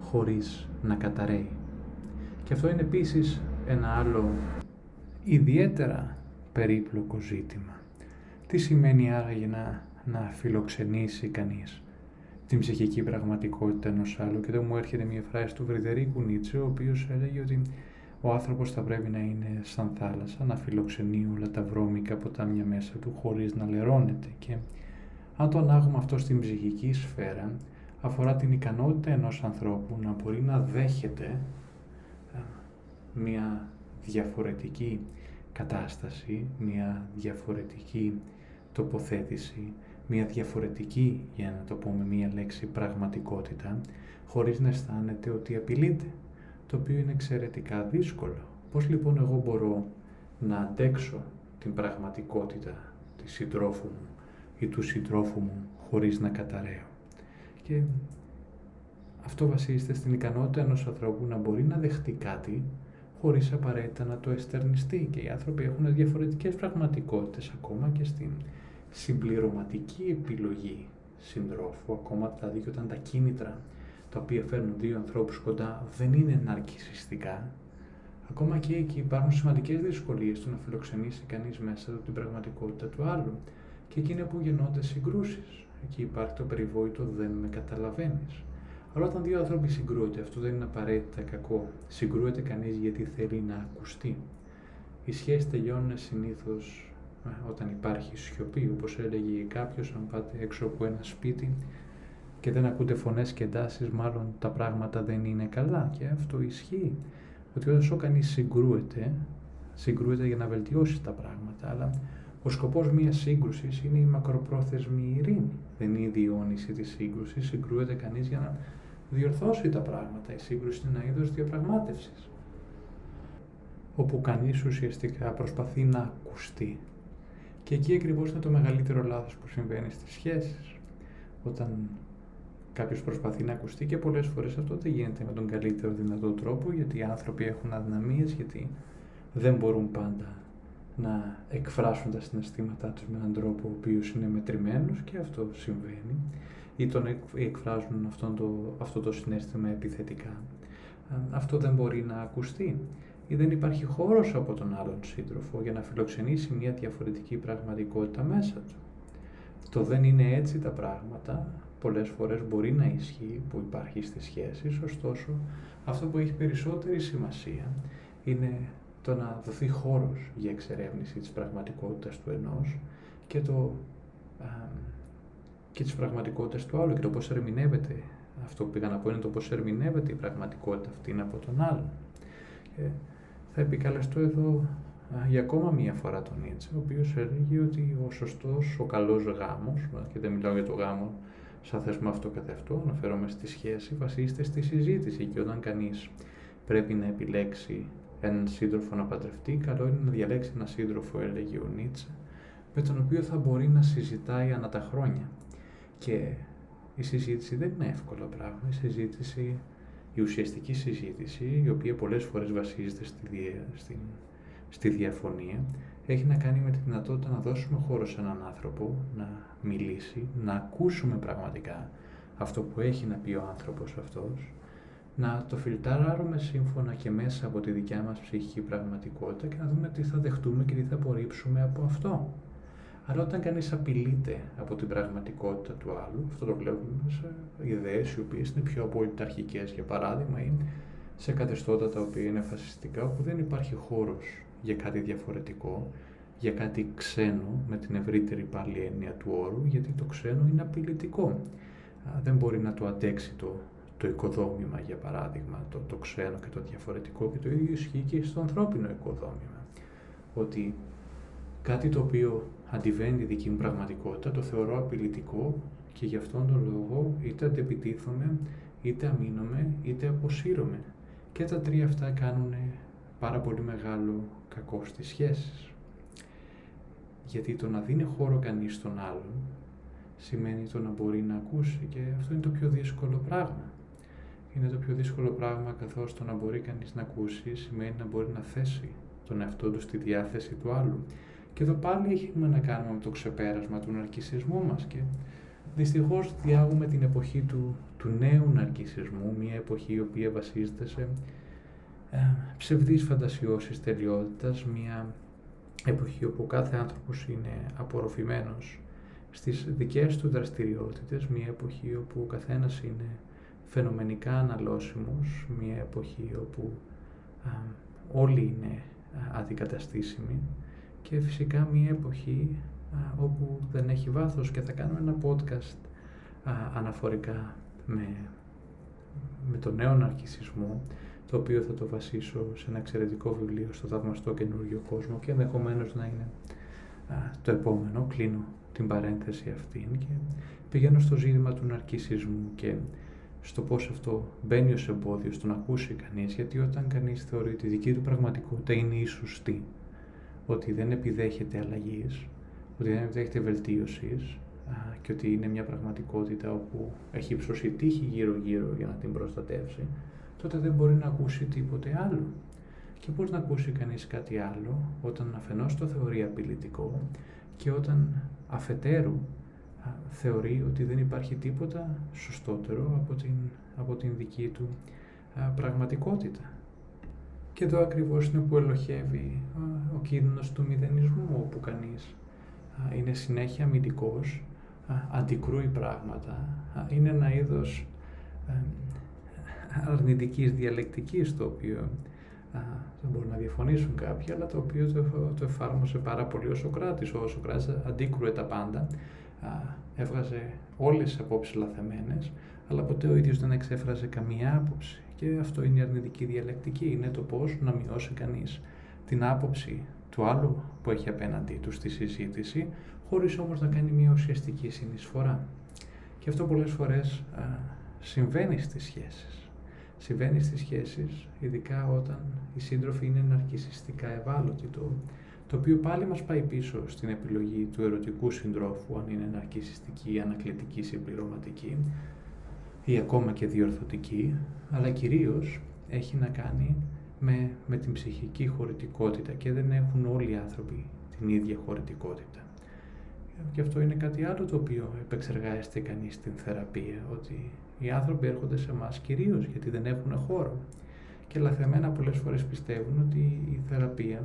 χωρίς να καταραίει. Και αυτό είναι επίσης ένα άλλο ιδιαίτερα περίπλοκο ζήτημα. Τι σημαίνει άραγε να, να φιλοξενήσει κανείς την ψυχική πραγματικότητα ενός άλλου; Και εδώ μου έρχεται μια φράση του Βρυδερίκου Νίτσε ο οποίος έλεγε ότι ο άνθρωπος θα πρέπει να είναι σαν θάλασσα, να φιλοξενεί όλα τα βρώμικα ποτάμια μέσα του χωρίς να λερώνεται και αν το ανάγουμε αυτό στην ψυχική σφαίρα αφορά την ικανότητα ενός ανθρώπου να μπορεί να δέχεται μια διαφορετική κατάσταση, μια διαφορετική τοποθέτηση, μια διαφορετική, για να το πούμε μια λέξη, πραγματικότητα, χωρίς να αισθάνεται ότι απειλείται, το οποίο είναι εξαιρετικά δύσκολο. Πώς λοιπόν εγώ μπορώ να αντέξω την πραγματικότητα της συντρόφου μου ή του συντρόφου μου χωρίς να καταραίω; Και αυτό βασίζεται στην ικανότητα ενός ανθρώπου να μπορεί να δεχτεί κάτι χωρίς απαραίτητα να το εστερνιστεί και οι άνθρωποι έχουν διαφορετικές πραγματικότητες ακόμα και στην συμπληρωματική επιλογή συντρόφου, ακόμα δηλαδή και όταν τα κίνητρα τα οποία φέρνουν δύο ανθρώπους κοντά δεν είναι ναρκισιστικά, ακόμα και εκεί υπάρχουν σημαντικές δυσκολίες στο να φιλοξενήσει κανείς μέσα του την πραγματικότητα του άλλου και εκεί είναι που γεννώνται συγκρούσεις. Εκεί υπάρχει το περιβόητο δεν με καταλαβαίνεις. Αλλά όταν δύο άνθρωποι συγκρούονται, αυτό δεν είναι απαραίτητα κακό. Συγκρούεται κανείς γιατί θέλει να ακουστεί. Οι σχέσεις τελειώνουν συνήθως ε, όταν υπάρχει σιωπή, όπως έλεγε κάποιος, αν πάτε έξω από ένα σπίτι και δεν ακούτε φωνές και εντάσεις, μάλλον τα πράγματα δεν είναι καλά. Και αυτό ισχύει. Ότι όσο κανείς συγκρούεται, συγκρούεται για να βελτιώσεις τα πράγματα, αλλά ο σκοπός μιας σύγκρουσης είναι η μακροπρόθεσμη ειρήνη. Δεν είναι η διόνυση της σύγκρουσης, συγκρούεται κανείς για να διορθώσει τα πράγματα. Η σύγκρουση είναι ένα είδος διαπραγμάτευσης, όπου κανείς ουσιαστικά προσπαθεί να ακουστεί. Και εκεί ακριβώς είναι το μεγαλύτερο λάθος που συμβαίνει στις σχέσεις. Όταν κάποιος προσπαθεί να ακουστεί και πολλές φορές αυτό δεν γίνεται με τον καλύτερο δυνατό τρόπο, γιατί οι άνθρωποι έχουν αδυναμίες, γιατί δεν μπορούν πάντα να εκφράσουν τα συναισθήματά τους με έναν τρόπο ο οποίος είναι μετρημένος και αυτό συμβαίνει ή τον εκφράζουν αυτόν το, αυτό το συνέστημα επιθετικά. Αυτό δεν μπορεί να ακουστεί ή δεν υπάρχει χώρος από τον άλλον σύντροφο για να φιλοξενήσει μια διαφορετική πραγματικότητα μέσα του. Το δεν είναι έτσι τα πράγματα, πολλές φορές μπορεί να ισχύει που υπάρχει στις σχέσεις, ωστόσο αυτό που έχει περισσότερη σημασία είναι το να δοθεί χώρος για εξερεύνηση της πραγματικότητας του ενός και, το, α, και της πραγματικότητας του άλλου και το πώς ερμηνεύεται αυτό που πήγα να πω είναι το πώς ερμηνεύεται η πραγματικότητα αυτή από τον άλλον. Και θα επικαλεστώ εδώ α, για ακόμα μία φορά τον Νίτσε, ο οποίος έλεγε ότι ο σωστός, ο καλός γάμος, και δεν μιλάω για το γάμο σαν θέσμα αυτό καθ' αυτό, αναφέρομαι στη σχέση, βασίζεται στη συζήτηση και όταν κανείς πρέπει να επιλέξει έναν σύντροφο να παντρευτεί, καλό είναι να διαλέξει έναν σύντροφο, έλεγε ο Νίτσα, με τον οποίο θα μπορεί να συζητάει ανά τα χρόνια. Και η συζήτηση δεν είναι εύκολο πράγμα. Η συζήτηση, η ουσιαστική συζήτηση, η οποία πολλές φορές βασίζεται στη, στη, στη διαφωνία, έχει να κάνει με τη δυνατότητα να δώσουμε χώρο σε έναν άνθρωπο να μιλήσει, να ακούσουμε πραγματικά αυτό που έχει να πει ο άνθρωπος αυτός να το φιλτράρουμε σύμφωνα και μέσα από τη δικιά μας ψυχική πραγματικότητα και να δούμε τι θα δεχτούμε και τι θα απορρίψουμε από αυτό. Αλλά όταν κανείς απειλείται από την πραγματικότητα του άλλου, αυτό το βλέπουμε σε ιδέες οι οποίες είναι πιο απολυταρχικές, για παράδειγμα, ή σε καθεστώτα τα οποία είναι φασιστικά, όπου δεν υπάρχει χώρος για κάτι διαφορετικό, για κάτι ξένο, με την ευρύτερη πάλι έννοια του όρου, γιατί το ξένο είναι απειλητικό. Δεν μπορεί να το αντέξει το το οικοδόμημα, για παράδειγμα, το, το ξένο και το διαφορετικό και το ίδιο ισχύει και στο ανθρώπινο οικοδόμημα. Ότι κάτι το οποίο αντιβαίνει τη δική μου πραγματικότητα το θεωρώ απειλητικό και γι' αυτόν τον λόγο είτε αντεπιτίθομαι, είτε αμήνομαι, είτε αποσύρωμαι. Και τα τρία αυτά κάνουν πάρα πολύ μεγάλο κακό στις σχέσεις. γιατί το να δίνει χώρο κανείς στον άλλον σημαίνει το να μπορεί να ακούσει και αυτό είναι το πιο δύσκολο πράγμα. Είναι το πιο δύσκολο πράγμα καθώς το να μπορεί κανείς να ακούσει σημαίνει να μπορεί να θέσει τον εαυτό του στη διάθεση του άλλου. Και εδώ πάλι έχουμε να κάνουμε με το ξεπέρασμα του ναρκισισμού μας και δυστυχώς διάγουμε την εποχή του, του νέου ναρκισισμού, μια εποχή η οποία βασίζεται σε ε, ψευδείς φαντασιώσεις τελειότητας, μια εποχή όπου κάθε άνθρωπος είναι απορροφημένος στις δικές του δραστηριότητες, μια εποχή όπου ο καθένας είναι φαινομενικά αναλώσιμος, μια εποχή όπου όλοι είναι αντικαταστήσιμοι και φυσικά μια εποχή όπου δεν έχει βάθος και θα κάνουμε ένα podcast αναφορικά με, με τον νέο ναρκισισμό το οποίο θα το βασίσω σε ένα εξαιρετικό βιβλίο στο θαυμαστό καινούργιο κόσμο και ενδεχομένως να είναι το επόμενο. Κλείνω την παρένθεση αυτή και πηγαίνω στο ζήτημα του ναρκισισμού και στο πώς αυτό μπαίνει ως εμπόδιο στο να ακούσει κανείς, γιατί όταν κανείς θεωρεί ότι η δική του πραγματικότητα είναι η σωστή, ότι δεν επιδέχεται αλλαγής, ότι δεν επιδέχεται βελτίωσης και ότι είναι μια πραγματικότητα όπου έχει υψώσει τύχη γύρω-γύρω για να την προστατεύσει, τότε δεν μπορεί να ακούσει τίποτε άλλο. Και πώς να ακούσει κανείς κάτι άλλο όταν αφενός το θεωρεί απειλητικό και όταν αφετέρου θεωρεί ότι δεν υπάρχει τίποτα σωστότερο από την, από την δική του πραγματικότητα. Και εδώ ακριβώς είναι που ελοχεύει ο κίνδυνος του μηδενισμού, όπου κανείς είναι συνέχεια αμυντικός, αντικρούει πράγματα, είναι ένα είδος αρνητικής διαλεκτικής το οποίο δεν μπορούν να διαφωνήσουν κάποιοι, αλλά το οποίο το, το εφάρμοσε πάρα πολύ ο Σοκράτης. Ο Σοκράτης αντίκρουε τα πάντα, έβγαζε όλες τις απόψεις λαθεμένες, αλλά ποτέ ο ίδιος δεν εξέφραζε καμία άποψη. Και αυτό είναι η αρνητική διαλεκτική, είναι το πώς να μειώσει κανείς την άποψη του άλλου που έχει απέναντί του στη συζήτηση, χωρίς όμως να κάνει μια ουσιαστική συνεισφορά. Και αυτό πολλές φορές α, συμβαίνει στις σχέσεις. Συμβαίνει στις σχέσεις, ειδικά όταν οι σύντροφοι είναι ναρκισιστικά ευάλωτοι, το, το οποίο πάλι μας πάει πίσω στην επιλογή του ερωτικού συντρόφου, αν είναι ναρκισιστική, ανακλητική, συμπληρωματική ή ακόμα και διορθωτική, αλλά κυρίως έχει να κάνει με, με την ψυχική χωρητικότητα και δεν έχουν όλοι οι άνθρωποι την ίδια χωρητικότητα. Και αυτό είναι κάτι άλλο το οποίο επεξεργάζεται κανείς στην θεραπεία, ότι οι άνθρωποι έρχονται σε εμά κυρίως γιατί δεν έχουν χώρο. Και λαθεμένα πολλές φορές πιστεύουν ότι η θεραπεία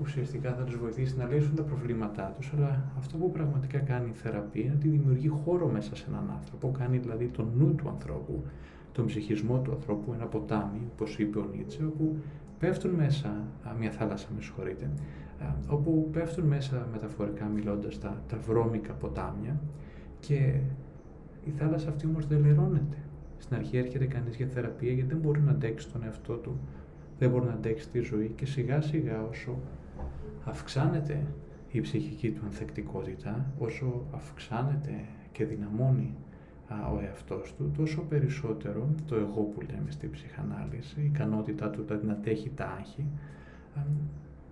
ουσιαστικά θα τους βοηθήσει να λύσουν τα προβλήματά τους, αλλά αυτό που πραγματικά κάνει η θεραπεία είναι ότι δημιουργεί χώρο μέσα σε έναν άνθρωπο, κάνει δηλαδή τον νου του ανθρώπου, τον ψυχισμό του ανθρώπου, ένα ποτάμι, όπως είπε ο Νίτσε, όπου πέφτουν μέσα, μια θάλασσα με συγχωρείτε, όπου πέφτουν μέσα μεταφορικά μιλώντας τα, τα βρώμικα ποτάμια και η θάλασσα αυτή όμως δεν λερώνεται. Στην αρχή έρχεται κανείς για θεραπεία γιατί δεν μπορεί να αντέξει τον εαυτό του, δεν μπορεί να αντέξει τη ζωή και σιγά σιγά όσο αυξάνεται η ψυχική του ανθεκτικότητα, όσο αυξάνεται και δυναμώνει ο εαυτός του, τόσο περισσότερο το εγώ που λέμε στη ψυχανάλυση, η ικανότητά του να αντέχει τα άγχη,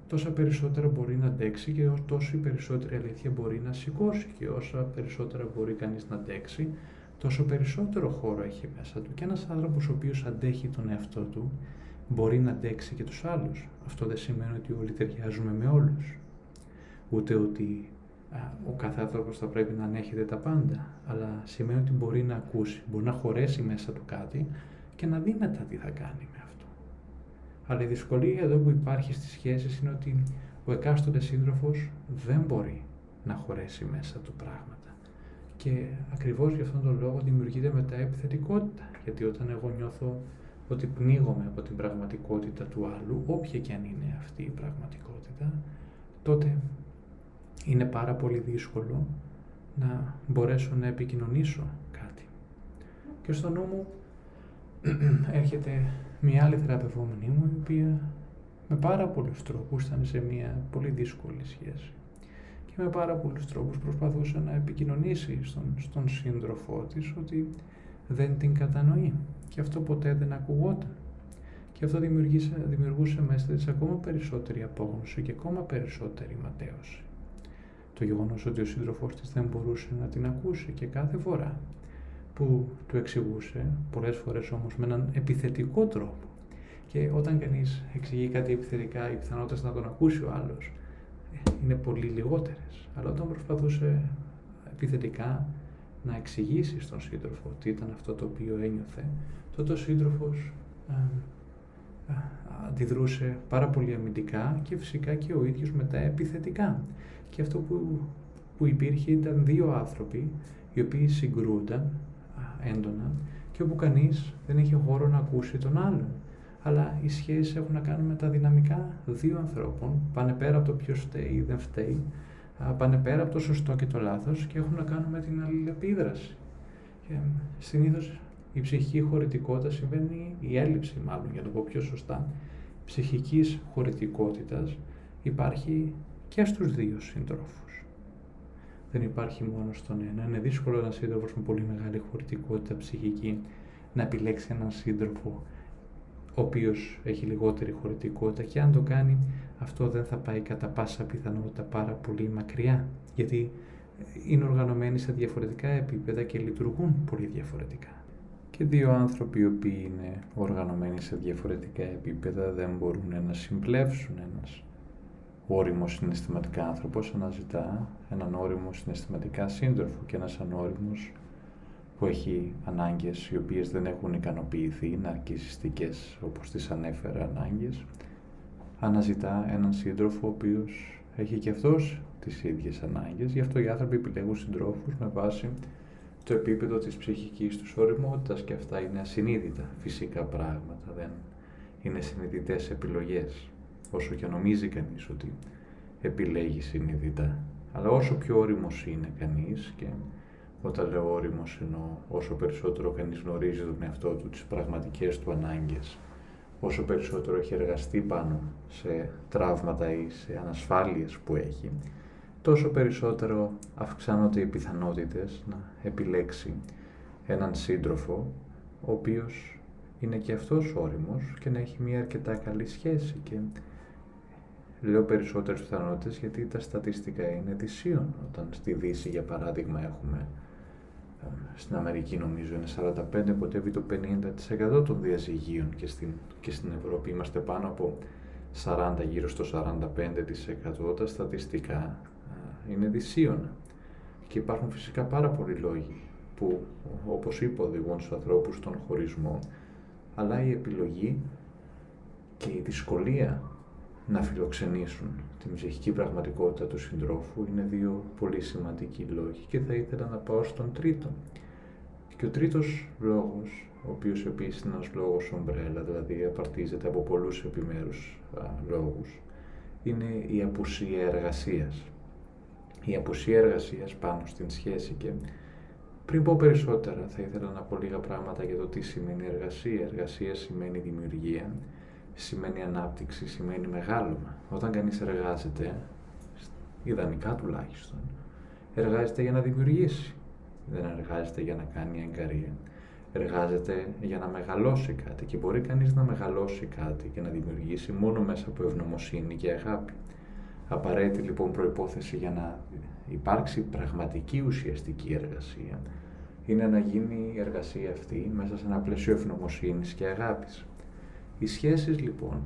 τόσα περισσότερα μπορεί να αντέξει και τόσο η περισσότερη αλήθεια μπορεί να σηκώσει και όσα περισσότερα μπορεί κανείς να αντέξει, τόσο περισσότερο χώρο έχει μέσα του. Και ένας άνθρωπος ο οποίος αντέχει τον εαυτό του μπορεί να αντέξει και τους άλλους. Αυτό δεν σημαίνει ότι όλοι ταιριάζουμε με όλους. Ούτε ότι ο κάθε άνθρωπος θα πρέπει να ανέχεται τα πάντα, αλλά σημαίνει ότι μπορεί να ακούσει, μπορεί να χωρέσει μέσα του κάτι και να δει μετά τι θα κάνει με αλλά η δυσκολία εδώ που υπάρχει στις σχέσεις είναι ότι ο εκάστοτε σύντροφος δεν μπορεί να χωρέσει μέσα του πράγματα. Και ακριβώς για αυτόν τον λόγο δημιουργείται μετά επιθετικότητα. Γιατί όταν εγώ νιώθω ότι πνίγομαι από την πραγματικότητα του άλλου, όποια και αν είναι αυτή η πραγματικότητα, τότε είναι πάρα πολύ δύσκολο να μπορέσω να επικοινωνήσω κάτι. Και στο νου μου <clears throat> έρχεται μια άλλη θεραπευόμενη μου, η οποία με πάρα πολλούς τρόπους ήταν σε μια πολύ δύσκολη σχέση και με πάρα πολλούς τρόπους προσπαθούσε να επικοινωνήσει στον, στον σύντροφό της ότι δεν την κατανοεί και αυτό ποτέ δεν ακουγόταν. Και αυτό δημιουργούσε μέσα της ακόμα περισσότερη απόγνωση και ακόμα περισσότερη ματέωση. το γεγονός ότι ο σύντροφός της δεν μπορούσε να την ακούσει και κάθε φορά που του εξηγούσε, πολλές φορές όμως με έναν επιθετικό τρόπο και όταν κανείς εξηγεί κάτι επιθετικά, οι πιθανότητες να τον ακούσει ο άλλος είναι πολύ λιγότερες. Αλλά όταν προσπαθούσε επιθετικά να εξηγήσει στον σύντροφο τι ήταν αυτό το οποίο ένιωθε, τότε ο σύντροφος αντιδρούσε πάρα πολύ αμυντικά και φυσικά και ο ίδιος μετά επιθετικά. Και αυτό που, που υπήρχε ήταν δύο άνθρωποι οι οποίοι συγκρούνταν έντονα και όπου κανείς δεν είχε χώρο να ακούσει τον άλλον. Αλλά οι σχέσεις έχουν να κάνουν με τα δυναμικά δύο ανθρώπων, πάνε πέρα από το ποιος φταίει ή δεν φταίει, πάνε πέρα από το σωστό και το λάθος και έχουν να κάνουν με την αλληλεπίδραση. Και συνήθως η ψυχική χωρητικότητα συμβαίνει, η έλλειψη μάλλον για να το πω πιο σωστά, ψυχικής χωρητικότητας υπάρχει και στους δύο συντρόφους. Δεν υπάρχει μόνο στον ένα. Είναι δύσκολο ένας σύντροφος με πολύ μεγάλη χωρητικότητα ψυχική να επιλέξει έναν σύντροφο ο οποίος έχει λιγότερη χωρητικότητα και αν το κάνει αυτό δεν θα πάει κατά πάσα πιθανότητα πάρα πολύ μακριά γιατί είναι οργανωμένοι σε διαφορετικά επίπεδα και λειτουργούν πολύ διαφορετικά και δύο άνθρωποι οι οποίοι είναι οργανωμένοι σε διαφορετικά επίπεδα δεν μπορούν να συμπλέψουν ένας όριμος συναισθηματικά άνθρωπος αναζητά έναν όριμο συναισθηματικά σύντροφο και ένας ανώριμος που έχει ανάγκες οι οποίες δεν έχουν ικανοποιηθεί, ναρκισιστικές όπως τις ανέφερα ανάγκες, αναζητά έναν σύντροφο ο οποίος έχει και αυτός τις ίδιες ανάγκες, γι' αυτό οι άνθρωποι επιλέγουν συντρόφους με βάση το επίπεδο της ψυχικής τους οριμότητας και αυτά είναι ασυνείδητα φυσικά πράγματα, δεν είναι συνειδητές επιλογές, όσο και νομίζει κανείς ότι επιλέγει συνειδητά. Αλλά όσο πιο όριμος είναι κανείς και όταν λέω όριμος εννοώ όσο περισσότερο κανείς γνωρίζει τον εαυτό του, τις πραγματικές του ανάγκες, όσο περισσότερο έχει εργαστεί πάνω σε τραύματα ή σε ανασφάλειες που έχει, τόσο περισσότερο αυξάνονται οι πιθανότητες να επιλέξει έναν σύντροφο, ο οποίος είναι και αυτός όριμος και να έχει μια αρκετά καλή σχέση και λέω περισσότερες πιθανότητες γιατί τα στατιστικά είναι δυσίων όταν στη Δύση για παράδειγμα έχουμε στην Αμερική νομίζω είναι 45, κοντεύει το 50% των διαζυγίων και στην, και στην Ευρώπη είμαστε πάνω από 40, γύρω στο 45% τα στατιστικά είναι δυσίωνα. Και υπάρχουν φυσικά πάρα πολλοί λόγοι που, όπως είπα, οδηγούν στους ανθρώπους στον χωρισμό, αλλά η επιλογή και η δυσκολία να φιλοξενήσουν την ψυχική πραγματικότητα του συντρόφου είναι δύο πολύ σημαντικοί λόγοι και θα ήθελα να πάω στον τρίτο. Και ο τρίτος λόγος, ο οποίος επίσης είναι ένας λόγος ομπρέλα, δηλαδή απαρτίζεται από πολλούς επιμέρους α, λόγους, είναι η απουσία εργασίας. Η απουσία εργασίας πάνω στην σχέση και πριν πω περισσότερα θα ήθελα να πω λίγα πράγματα για το τι σημαίνει εργασία. Εργασία σημαίνει δημιουργία, σημαίνει ανάπτυξη, σημαίνει μεγάλωμα. Όταν κανείς εργάζεται, ιδανικά τουλάχιστον, εργάζεται για να δημιουργήσει. Δεν εργάζεται για να κάνει εγκαρία. Εργάζεται για να μεγαλώσει κάτι και μπορεί κανείς να μεγαλώσει κάτι και να δημιουργήσει μόνο μέσα από ευγνωμοσύνη και αγάπη. Απαραίτητη λοιπόν προϋπόθεση για να υπάρξει πραγματική ουσιαστική εργασία είναι να γίνει η εργασία αυτή μέσα σε ένα πλαίσιο ευγνωμοσύνης και αγάπης. Οι σχέσεις λοιπόν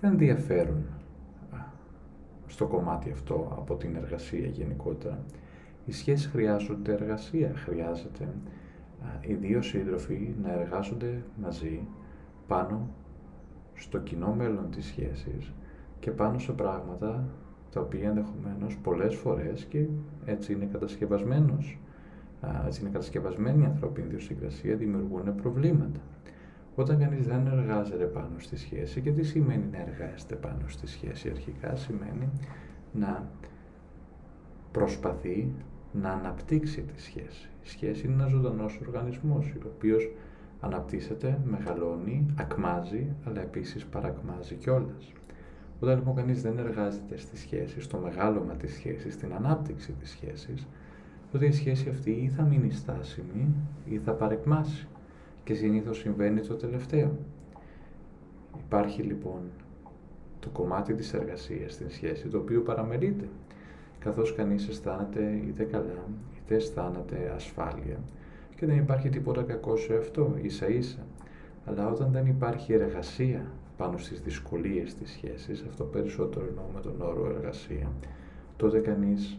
δεν διαφέρουν στο κομμάτι αυτό από την εργασία γενικότερα. Οι σχέσεις χρειάζονται εργασία, χρειάζεται οι δύο σύντροφοι να εργάζονται μαζί πάνω στο κοινό μέλλον της σχέσης και πάνω σε πράγματα τα οποία ενδεχομένως πολλές φορές και έτσι είναι κατασκευασμένος έτσι είναι κατασκευασμένη η ανθρώπινη ιδιοσυγκρασία, δημιουργούν προβλήματα. Όταν κανείς δεν εργάζεται πάνω στη σχέση, και τι σημαίνει να εργάζεται πάνω στη σχέση, αρχικά σημαίνει να προσπαθεί να αναπτύξει τη σχέση. Η σχέση είναι ένας ζωντανός οργανισμός, ο οποίος αναπτύσσεται, μεγαλώνει, ακμάζει, αλλά επίσης παρακμάζει κιόλας. Όταν λοιπόν κανείς δεν εργάζεται στη σχέση, στο μεγάλωμα της σχέσης, στην ανάπτυξη της σχέσης, τότε η σχέση αυτή ή θα μείνει στάσιμη ή θα παρεκμάσει και συνήθως συμβαίνει το τελευταίο. Υπάρχει λοιπόν το κομμάτι της εργασίας στην σχέση, το οποίο παραμερείται. καθώς κανείς αισθάνεται είτε καλά, είτε αισθάνεται ασφάλεια και δεν υπάρχει τίποτα κακό σε αυτό, ίσα ίσα. Αλλά όταν δεν υπάρχει εργασία πάνω στις δυσκολίες της σχέσης, αυτό περισσότερο εννοώ με τον όρο εργασία, τότε κανείς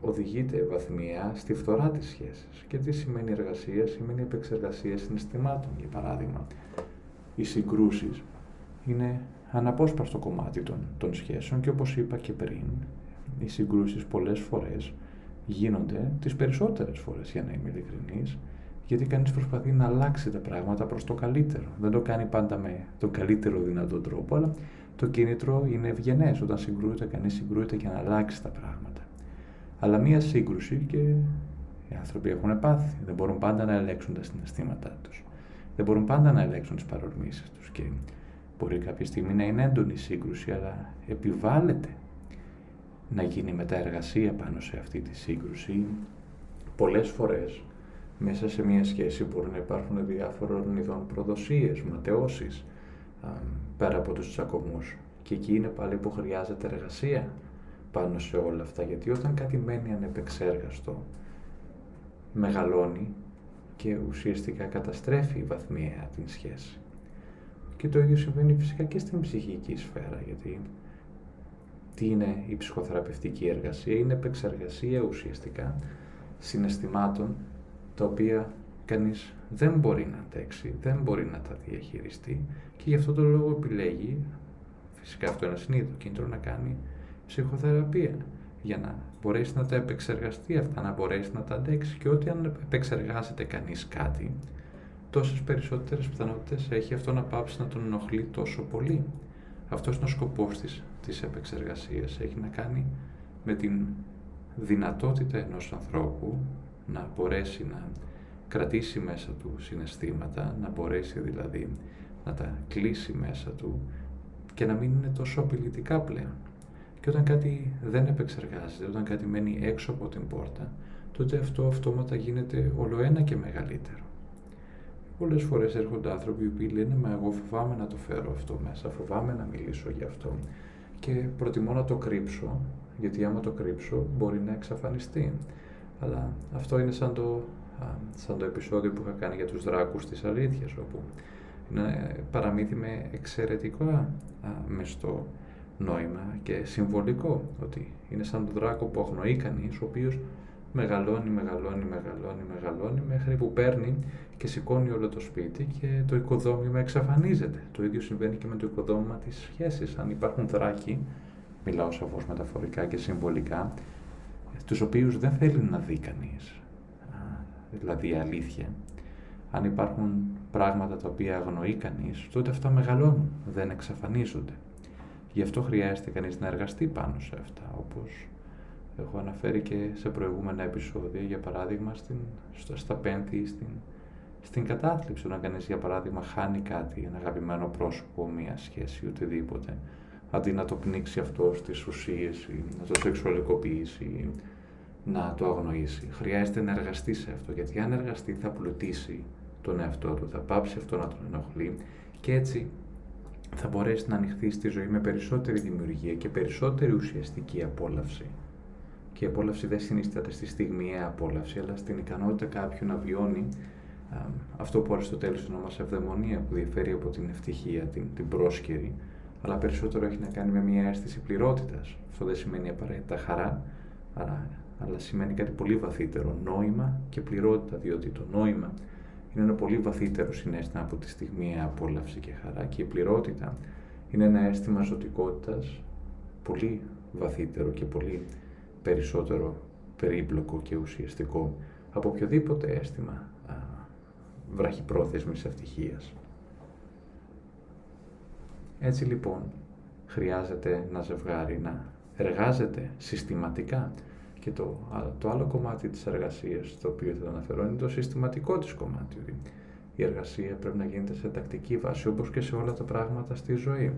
οδηγείται βαθμία στη φθορά της σχέσης. Και τι σημαίνει εργασία, σημαίνει επεξεργασία συναισθημάτων, για παράδειγμα. Οι συγκρούσεις είναι αναπόσπαστο κομμάτι των, των σχέσεων και όπως είπα και πριν, οι συγκρούσεις πολλές φορές γίνονται τις περισσότερες φορές, για να είμαι ειλικρινής, γιατί κανείς προσπαθεί να αλλάξει τα πράγματα προς το καλύτερο. Δεν το κάνει πάντα με τον καλύτερο δυνατό τρόπο, αλλά το κίνητρο είναι ευγενές. Όταν συγκρούεται, κανείς συγκρούεται για να αλλάξει τα πράγματα. Αλλά μία σύγκρουση και οι άνθρωποι έχουν πάθει. Δεν μπορούν πάντα να ελέγξουν τα συναισθήματά τους. Δεν μπορούν πάντα να ελέγξουν τις παρορμήσεις τους και μπορεί κάποια στιγμή να είναι έντονη η σύγκρουση, αλλά επιβάλλεται να γίνει μεταεργασία πάνω σε αυτή τη σύγκρουση. Πολλές φορές μέσα σε μια σχέση μπορεί να υπάρχουν διάφορων ειδών προδοσίες, ματαιώσεις, πέρα από τους τσακωμούς. Και εκεί είναι πάλι που χρειάζεται εργασία πάνω σε όλα αυτά, γιατί όταν κάτι μένει ανεπεξέργαστο, μεγαλώνει και ουσιαστικά καταστρέφει βαθμία την σχέση. Και το ίδιο συμβαίνει φυσικά και στην ψυχική σφαίρα, γιατί τι είναι η ψυχοθεραπευτική εργασία, είναι επεξεργασία ουσιαστικά συναισθημάτων τα οποία κανείς δεν μπορεί να αντέξει, δεν μπορεί να τα διαχειριστεί και γι' αυτό το λόγο επιλέγει, φυσικά αυτό είναι συνήθω κίνητρο, να κάνει ψυχοθεραπεία για να μπορέσει να τα επεξεργαστεί αυτά, να μπορέσει να τα αντέξει και ότι αν επεξεργάζεται κανείς κάτι, τόσες περισσότερες πιθανότητες έχει αυτό να πάψει να τον ενοχλεί τόσο πολύ. Αυτός είναι ο σκοπός της, της επεξεργασίας. Έχει να κάνει με την δυνατότητα ενός ανθρώπου να μπορέσει να κρατήσει μέσα του συναισθήματα, να μπορέσει δηλαδή να τα κλείσει μέσα του και να μην είναι τόσο απειλητικά πλέον. Και όταν κάτι δεν επεξεργάζεται, όταν κάτι μένει έξω από την πόρτα, τότε αυτό αυτόματα γίνεται όλο ένα και μεγαλύτερο. Πολλές φορές έρχονται άνθρωποι οι οποίοι λένε «Μα εγώ φοβάμαι να το φέρω αυτό μέσα, φοβάμαι να μιλήσω γι' αυτό και προτιμώ να το κρύψω, γιατί άμα το κρύψω μπορεί να εξαφανιστεί». Αλλά αυτό είναι σαν το, σαν το επεισόδιο που είχα κάνει για τους δράκους της αλήθειας, όπου είναι παραμύθι με εξαιρετικό μεστό νόημα και συμβολικό, ότι είναι σαν το δράκο που αγνοεί κανείς, ο οποίος μεγαλώνει, μεγαλώνει, μεγαλώνει, μεγαλώνει, μέχρι που παίρνει και σηκώνει όλο το σπίτι και το οικοδόμημα εξαφανίζεται. Το ίδιο συμβαίνει και με το οικοδόμημα της σχέσης. Αν υπάρχουν δράκοι, μιλάω σαφώς μεταφορικά και συμβολικά, τους οποίους δεν θέλει να δει κανείς, δηλαδή αλήθεια. Αν υπάρχουν πράγματα τα οποία αγνοεί κανείς, τότε αυτά μεγαλώνουν, δεν εξαφανίζονται. Γι' αυτό χρειάζεται κανείς να εργαστεί πάνω σε αυτά, όπως έχω αναφέρει και σε προηγούμενα επεισόδια, για παράδειγμα στην, στα πένθη στην, στην κατάθλιψη, όταν κανείς για παράδειγμα χάνει κάτι, ένα αγαπημένο πρόσωπο, μία σχέση, οτιδήποτε, αντί να το πνίξει αυτό στις ουσίες ή να το σεξουαλικοποιήσει ή να το αγνοήσει. Χρειάζεται να εργαστεί σε αυτό, γιατί αν εργαστεί θα πλουτίσει τον εαυτό του, θα πάψει αυτό να τον ενοχλεί. Και έτσι θα μπορέσει να ανοιχθεί στη ζωή με περισσότερη δημιουργία και περισσότερη ουσιαστική απόλαυση. Και η απόλαυση δεν συνίσταται στη στιγμιαία απόλαυση, αλλά στην ικανότητα κάποιου να βιώνει α, αυτό που ο τέλος ονόμασε ευδαιμονία, που διαφέρει από την ευτυχία, την, την πρόσκαιρη, αλλά περισσότερο έχει να κάνει με μια αίσθηση πληρότητας. Αυτό δεν σημαίνει απαραίτητα χαρά, αλλά, αλλά σημαίνει κάτι πολύ βαθύτερο, νόημα και πληρότητα, διότι το νόημα είναι ένα πολύ βαθύτερο συνέστημα από τη στιγμιαία απόλαυση και χαρά και η πληρότητα είναι ένα αίσθημα ζωτικότητας πολύ βαθύτερο και πολύ περισσότερο περίπλοκο και ουσιαστικό από οποιοδήποτε αίσθημα α, βραχυπρόθεσμης ευτυχίας. Έτσι λοιπόν χρειάζεται να ζευγάρι να εργάζεται συστηματικά και το, το άλλο κομμάτι της εργασίας το οποίο θα αναφέρω είναι το συστηματικό της κομμάτι. Η εργασία πρέπει να γίνεται σε τακτική βάση όπως και σε όλα τα πράγματα στη ζωή.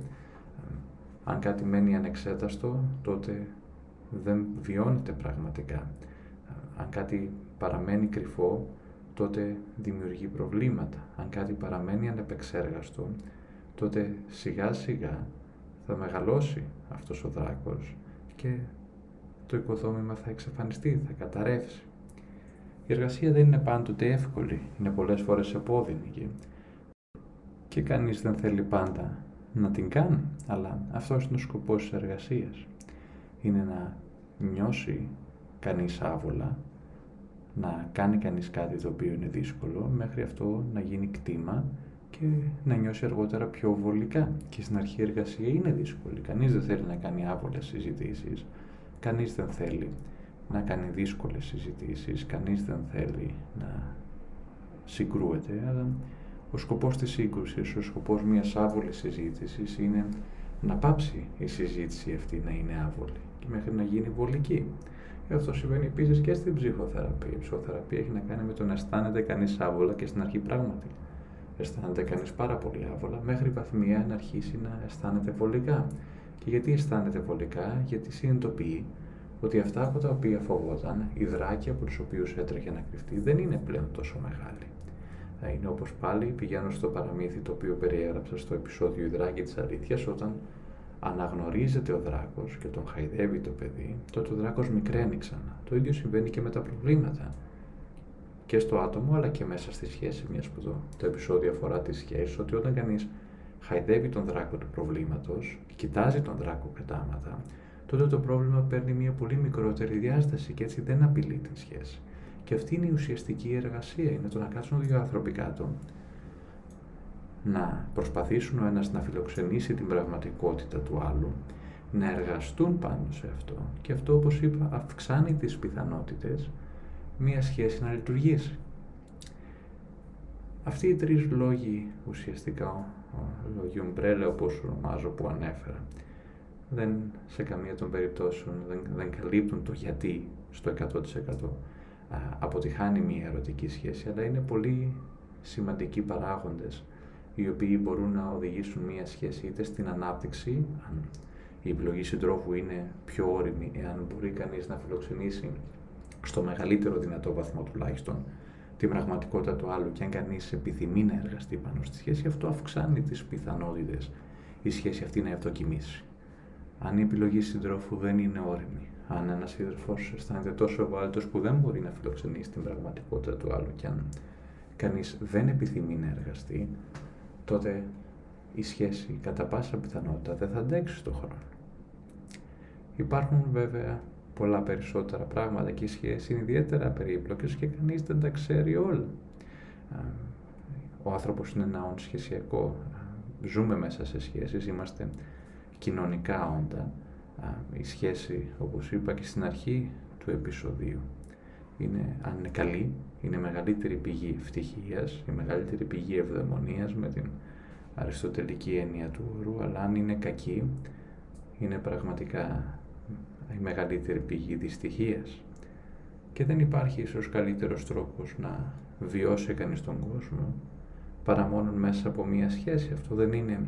Αν κάτι μένει ανεξέταστο τότε δεν βιώνεται πραγματικά. Αν κάτι παραμένει κρυφό, τότε δημιουργεί προβλήματα. Αν κάτι παραμένει ανεπεξέργαστο, τότε σιγά σιγά θα μεγαλώσει αυτός ο δράκος και το οικοδόμημα θα εξαφανιστεί, θα καταρρεύσει. Η εργασία δεν είναι πάντοτε εύκολη, είναι πολλές φορές επώδυνη και, και κανείς δεν θέλει πάντα να την κάνει, αλλά αυτός είναι ο σκοπός της εργασίας. Είναι να νιώσει κανείς άβολα, να κάνει κανείς κάτι το οποίο είναι δύσκολο, μέχρι αυτό να γίνει κτήμα και να νιώσει αργότερα πιο βολικά. Και στην αρχή η εργασία είναι δύσκολη. Κανείς δεν θέλει να κάνει άβολες συζητήσεις, κανείς δεν θέλει να κάνει δύσκολες συζητήσεις, κανείς δεν θέλει να συγκρούεται, αλλά ο σκοπός της σύγκρουσης, ο σκοπός μιας άβολης συζήτησης είναι να πάψει η συζήτηση αυτή να είναι άβολη και μέχρι να γίνει βολική. Και αυτό συμβαίνει επίσης και στην ψυχοθεραπεία. Η ψυχοθεραπεία έχει να κάνει με το να αισθάνεται κανείς άβολα και στην αρχή πράγματι αισθάνεται κανείς πάρα πολύ άβολα, μέχρι βαθμία να αρχίσει να αισθάνεται βολικά. Και γιατί αισθάνεται βολικά, γιατί συνειδητοποιεί ότι αυτά από τα οποία φοβόταν, οι δράκοι από τους οποίους έτρεχε να κρυφτεί, δεν είναι πλέον τόσο μεγάλοι. Θα είναι όπως πάλι πηγαίνω στο παραμύθι το οποίο περιέγραψα στο επεισόδιο «Η δράκη της αλήθειας, όταν αναγνωρίζεται ο δράκος και τον χαϊδεύει το παιδί, τότε ο δράκος μικραίνει ξανά. Το ίδιο συμβαίνει και με τα προβλήματα. Και στο άτομο, αλλά και μέσα στη σχέση, μιας που το, το επεισόδιο αφορά τη σχέση, ότι όταν κανείς χαϊδεύει τον δράκο του προβλήματος, κοιτάζει τον δράκο κατάματα, τότε το πρόβλημα παίρνει μια πολύ μικρότερη διάσταση και έτσι δεν απειλεί την σχέση. Και αυτή είναι η ουσιαστική εργασία, είναι το να κάτσουν δύο άνθρωποι κάτω να προσπαθήσουν ο ένας να φιλοξενήσει την πραγματικότητα του άλλου, να εργαστούν πάνω σε αυτό και αυτό όπως είπα αυξάνει τις πιθανότητες μία σχέση να λειτουργήσει. Αυτοί οι τρεις λόγοι ουσιαστικά, ο λόγοι ομπρέλε όπως ονομάζω που ανέφερα, δεν σε καμία των περιπτώσεων δεν, δεν καλύπτουν το γιατί στο 100% αποτυχάνει μια ερωτική σχέση, αλλά είναι πολύ σημαντικοί παράγοντες οι οποίοι μπορούν να οδηγήσουν μία σχέση είτε στην ανάπτυξη, αν η επιλογή συντρόφου είναι πιο όρημη, εάν μπορεί κανείς να φιλοξενήσει στο μεγαλύτερο δυνατό βαθμό τουλάχιστον την πραγματικότητα του άλλου και αν κανείς επιθυμεί να εργαστεί πάνω στη σχέση, αυτό αυξάνει τις πιθανότητες η σχέση αυτή να ευδοκιμήσει. Αν η επιλογή συντρόφου δεν είναι όρημη, αν ένας σύντροφος αισθάνεται τόσο ευάλωτος που δεν μπορεί να φιλοξενήσει την πραγματικότητα του άλλου και αν κανείς δεν επιθυμεί να εργαστεί, τότε η σχέση κατά πάσα πιθανότητα δεν θα αντέξει στον χρόνο. Υπάρχουν βέβαια πολλά περισσότερα πράγματα και οι σχέσεις είναι ιδιαίτερα περίπλοκες και κανείς δεν τα ξέρει όλα. Ο άνθρωπος είναι ένα όν σχεσιακό. Ζούμε μέσα σε σχέσεις, είμαστε κοινωνικά όντα. Η σχέση, όπως είπα και στην αρχή του επεισοδίου, είναι, αν είναι καλή, είναι η μεγαλύτερη πηγή ευτυχίας, η μεγαλύτερη πηγή ευδαιμονίας με την αριστοτελική έννοια του όρου, αλλά αν είναι κακή, είναι πραγματικά η μεγαλύτερη πηγή δυστυχίας. Και δεν υπάρχει ίσως καλύτερος τρόπος να βιώσει κανείς τον κόσμο παρά μόνο μέσα από μία σχέση. Αυτό δεν είναι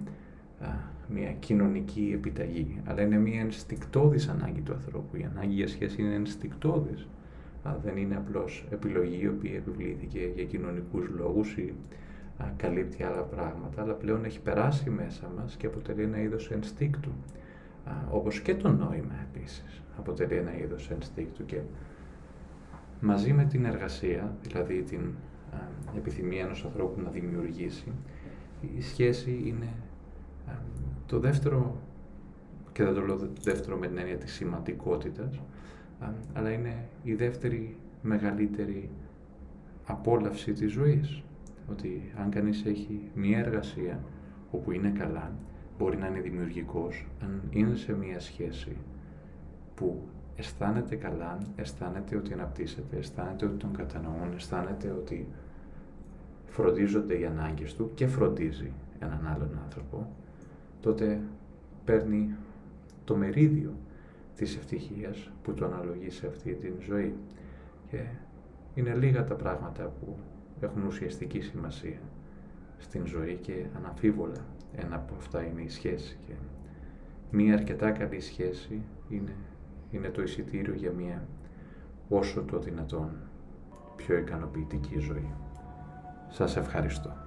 μία κοινωνική επιταγή, αλλά είναι μία ενστικτόδης ανάγκη του ανθρώπου. Η ανάγκη για σχέση είναι ενστικτόδης δεν είναι απλώς επιλογή η οποία επιβλήθηκε για κοινωνικούς λόγους ή καλύπτει άλλα πράγματα, αλλά πλέον έχει περάσει μέσα μας και αποτελεί ένα είδος ενστίκτου. Όπως και το νόημα επίσης αποτελεί ένα είδος ενστίκτου και μαζί με την εργασία, δηλαδή την επιθυμία ενός ανθρώπου να δημιουργήσει, η σχέση είναι το δεύτερο, και δεν το λέω δεύτερο με την έννοια της σημαντικότητας, αλλά είναι η δεύτερη μεγαλύτερη απόλαυση της ζωής. Ότι αν κανείς έχει μία εργασία όπου είναι καλά, μπορεί να είναι δημιουργικός, αν είναι σε μία σχέση που αισθάνεται καλά, αισθάνεται ότι αναπτύσσεται, αισθάνεται ότι τον κατανοούν, αισθάνεται ότι φροντίζονται οι ανάγκες του και φροντίζει έναν άλλον άνθρωπο, τότε παίρνει το μερίδιο της ευτυχίας που το αναλογεί σε αυτή την ζωή. Και είναι λίγα τα πράγματα που έχουν ουσιαστική σημασία στην ζωή και αναμφίβολα ένα από αυτά είναι η σχέση. Και μία αρκετά καλή σχέση είναι, είναι το εισιτήριο για μία όσο το δυνατόν πιο ικανοποιητική ζωή. Σας ευχαριστώ.